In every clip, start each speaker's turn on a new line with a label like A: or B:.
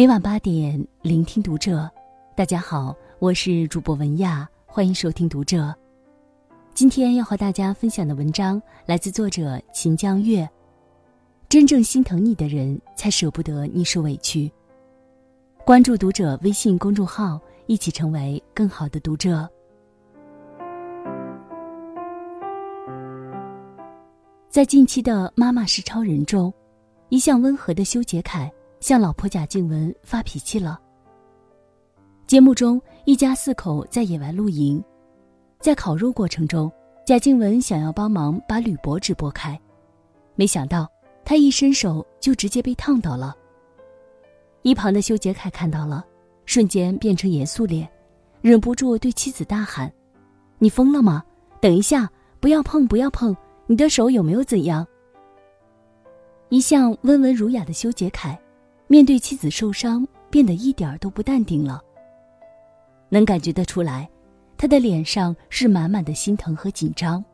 A: 每晚八点，聆听读者。大家好，我是主播文亚，欢迎收听读者。今天要和大家分享的文章来自作者秦江月。真正心疼你的人，才舍不得你受委屈。关注读者微信公众号，一起成为更好的读者。在近期的《妈妈是超人》中，一向温和的修杰楷向老婆贾静雯发脾气了。节目中，一家四口在野外露营，在烤肉过程中，贾静雯想要帮忙把铝箔纸拨开，没想到她一伸手就直接被烫到了。一旁的修杰楷看到了，瞬间变成严肃脸，忍不住对妻子大喊：“你疯了吗？等一下，不要碰，不要碰！你的手有没有怎样？”一向温文儒雅的修杰楷，面对妻子受伤，变得一点都不淡定了。能感觉得出来，他的脸上是满满的心疼和紧张。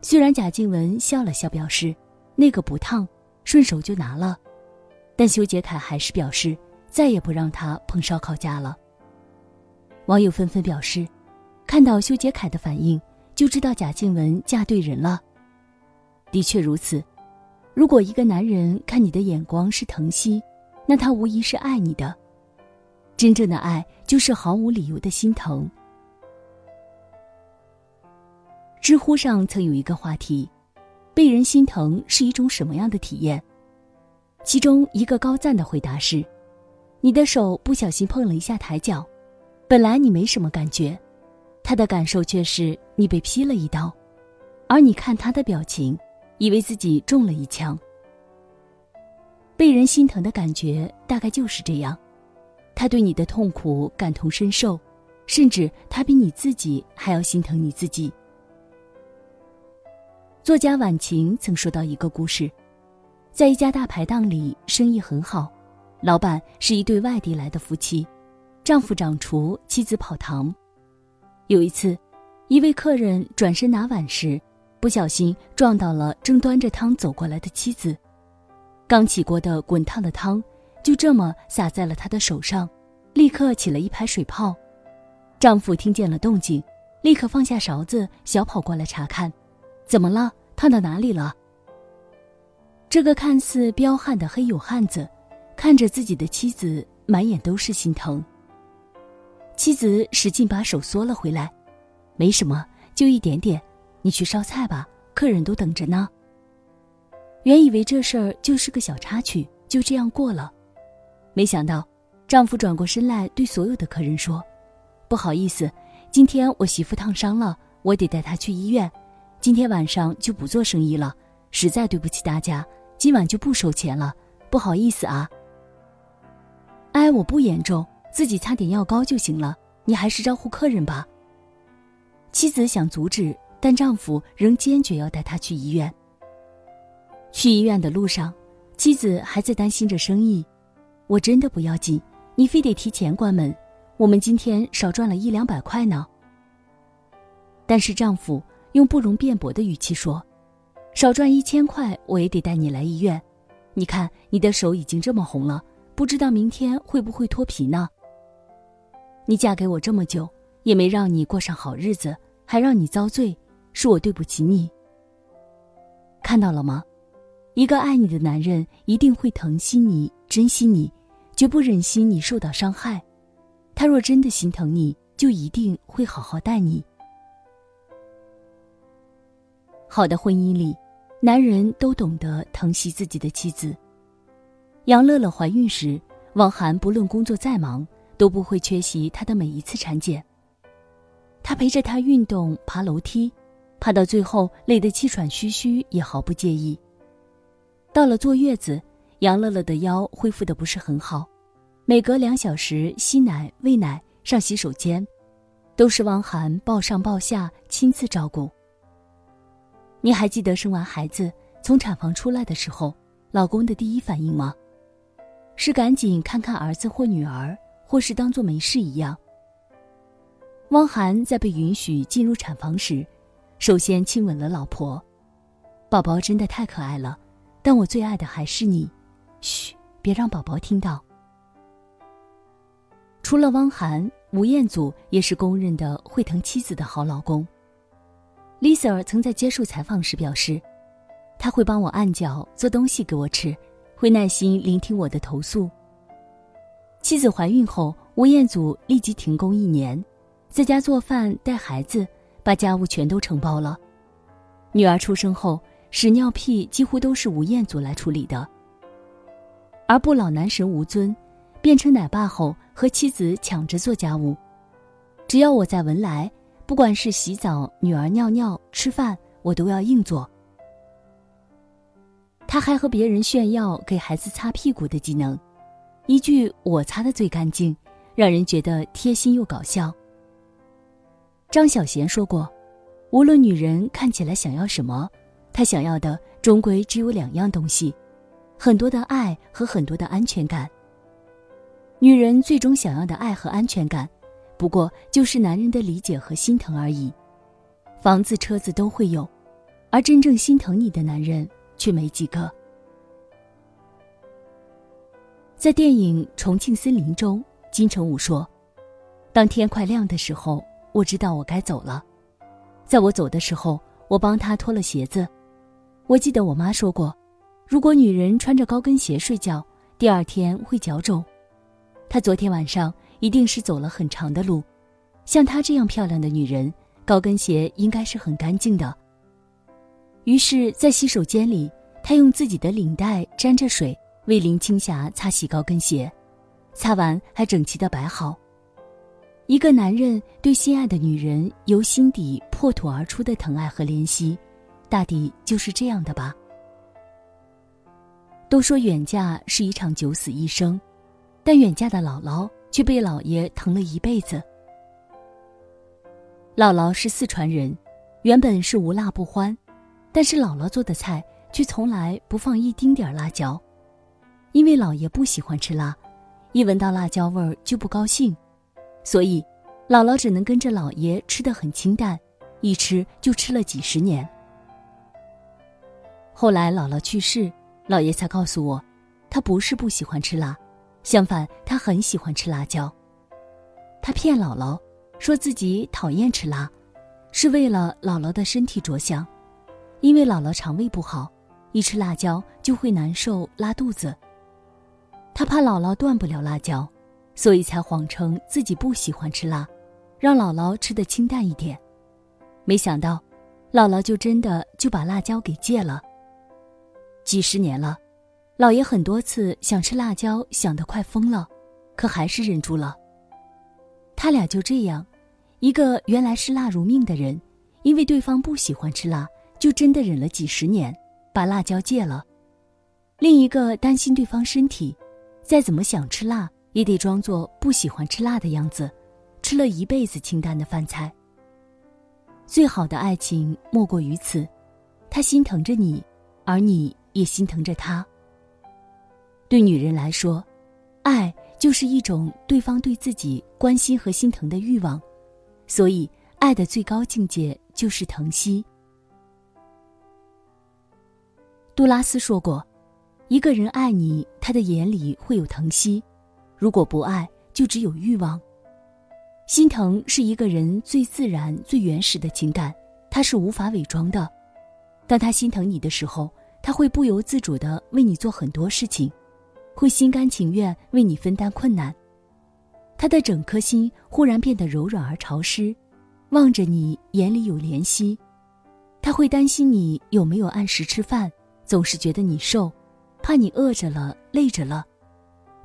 A: 虽然贾静雯笑了笑，表示那个不烫，顺手就拿了，但修杰楷还是表示再也不让他碰烧烤架了。网友纷纷表示，看到修杰楷的反应，就知道贾静雯嫁对人了。的确如此。如果一个男人看你的眼光是疼惜，那他无疑是爱你的。真正的爱就是毫无理由的心疼。知乎上曾有一个话题：被人心疼是一种什么样的体验？其中一个高赞的回答是：你的手不小心碰了一下抬脚，本来你没什么感觉，他的感受却是你被劈了一刀，而你看他的表情。以为自己中了一枪，被人心疼的感觉大概就是这样，他对你的痛苦感同身受，甚至他比你自己还要心疼你自己。作家晚晴曾说到一个故事，在一家大排档里，生意很好，老板是一对外地来的夫妻，丈夫掌厨，妻子跑堂。有一次，一位客人转身拿碗时。不小心撞到了正端着汤走过来的妻子，刚起锅的滚烫的汤就这么洒在了她的手上，立刻起了一排水泡。丈夫听见了动静，立刻放下勺子，小跑过来查看，怎么了？烫到哪里了？这个看似彪悍的黑黝汉子，看着自己的妻子，满眼都是心疼。妻子使劲把手缩了回来，没什么，就一点点。你去烧菜吧，客人都等着呢。原以为这事儿就是个小插曲，就这样过了，没想到丈夫转过身来对所有的客人说：“不好意思，今天我媳妇烫伤了，我得带她去医院，今天晚上就不做生意了，实在对不起大家，今晚就不收钱了，不好意思啊。”哎，我不严重，自己擦点药膏就行了，你还是招呼客人吧。妻子想阻止。但丈夫仍坚决要带她去医院。去医院的路上，妻子还在担心着生意。我真的不要紧，你非得提前关门，我们今天少赚了一两百块呢。但是丈夫用不容辩驳的语气说：“少赚一千块，我也得带你来医院。你看你的手已经这么红了，不知道明天会不会脱皮呢？你嫁给我这么久，也没让你过上好日子，还让你遭罪。”是我对不起你。看到了吗？一个爱你的男人一定会疼惜你、珍惜你，绝不忍心你受到伤害。他若真的心疼你，就一定会好好待你。好的婚姻里，男人都懂得疼惜自己的妻子。杨乐乐怀孕时，汪涵不论工作再忙，都不会缺席她的每一次产检。他陪着她运动、爬楼梯。怕到最后累得气喘吁吁，也毫不介意。到了坐月子，杨乐乐的腰恢复的不是很好，每隔两小时吸奶、喂奶、上洗手间，都是汪涵抱上抱下亲自照顾。你还记得生完孩子从产房出来的时候，老公的第一反应吗？是赶紧看看儿子或女儿，或是当做没事一样？汪涵在被允许进入产房时。首先亲吻了老婆，宝宝真的太可爱了，但我最爱的还是你，嘘，别让宝宝听到。除了汪涵，吴彦祖也是公认的会疼妻子的好老公。Lisa 曾在接受采访时表示，他会帮我按脚、做东西给我吃，会耐心聆听我的投诉。妻子怀孕后，吴彦祖立即停工一年，在家做饭、带孩子，把家务全都承包了。女儿出生后，屎尿屁几乎都是吴彦祖来处理的。而不老男神吴尊，变成奶爸后和妻子抢着做家务，只要我在文莱。不管是洗澡、女儿尿尿、吃饭，我都要硬做。他还和别人炫耀给孩子擦屁股的技能，一句“我擦的最干净”，让人觉得贴心又搞笑。张小娴说过：“无论女人看起来想要什么，她想要的终归只有两样东西，很多的爱和很多的安全感。女人最终想要的爱和安全感。”不过就是男人的理解和心疼而已，房子车子都会有，而真正心疼你的男人却没几个。在电影《重庆森林》中，金城武说：“当天快亮的时候，我知道我该走了。在我走的时候，我帮他脱了鞋子。我记得我妈说过，如果女人穿着高跟鞋睡觉，第二天会脚肿。她昨天晚上。”一定是走了很长的路，像她这样漂亮的女人，高跟鞋应该是很干净的。于是，在洗手间里，她用自己的领带沾着水为林青霞擦洗高跟鞋，擦完还整齐的摆好。一个男人对心爱的女人由心底破土而出的疼爱和怜惜，大抵就是这样的吧。都说远嫁是一场九死一生，但远嫁的姥姥。却被姥爷疼了一辈子。姥姥是四川人，原本是无辣不欢，但是姥姥做的菜却从来不放一丁点儿辣椒，因为姥爷不喜欢吃辣，一闻到辣椒味儿就不高兴，所以姥姥只能跟着姥爷吃的很清淡，一吃就吃了几十年。后来姥姥去世，姥爷才告诉我，他不是不喜欢吃辣。相反，他很喜欢吃辣椒。他骗姥姥，说自己讨厌吃辣，是为了姥姥的身体着想，因为姥姥肠胃不好，一吃辣椒就会难受拉肚子。他怕姥姥断不了辣椒，所以才谎称自己不喜欢吃辣，让姥姥吃的清淡一点。没想到，姥姥就真的就把辣椒给戒了。几十年了。姥爷很多次想吃辣椒，想得快疯了，可还是忍住了。他俩就这样，一个原来视辣如命的人，因为对方不喜欢吃辣，就真的忍了几十年，把辣椒戒了；另一个担心对方身体，再怎么想吃辣，也得装作不喜欢吃辣的样子，吃了一辈子清淡的饭菜。最好的爱情莫过于此，他心疼着你，而你也心疼着他。对女人来说，爱就是一种对方对自己关心和心疼的欲望，所以爱的最高境界就是疼惜。杜拉斯说过：“一个人爱你，他的眼里会有疼惜；如果不爱，就只有欲望。心疼是一个人最自然、最原始的情感，它是无法伪装的。当他心疼你的时候，他会不由自主的为你做很多事情。”会心甘情愿为你分担困难，他的整颗心忽然变得柔软而潮湿，望着你眼里有怜惜。他会担心你有没有按时吃饭，总是觉得你瘦，怕你饿着了累着了。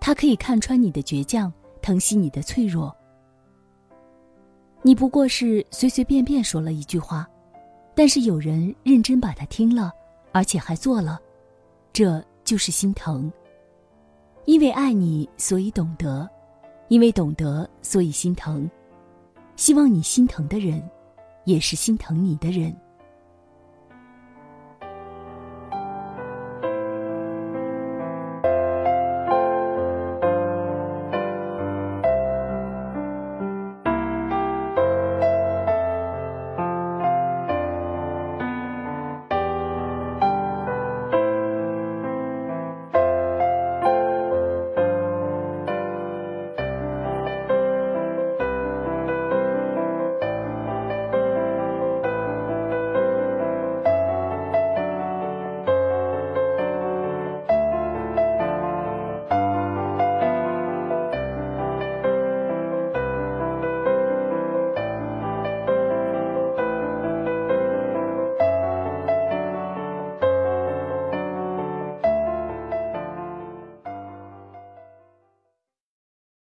A: 他可以看穿你的倔强，疼惜你的脆弱。你不过是随随便便说了一句话，但是有人认真把它听了，而且还做了，这就是心疼。因为爱你，所以懂得；因为懂得，所以心疼。希望你心疼的人，也是心疼你的人。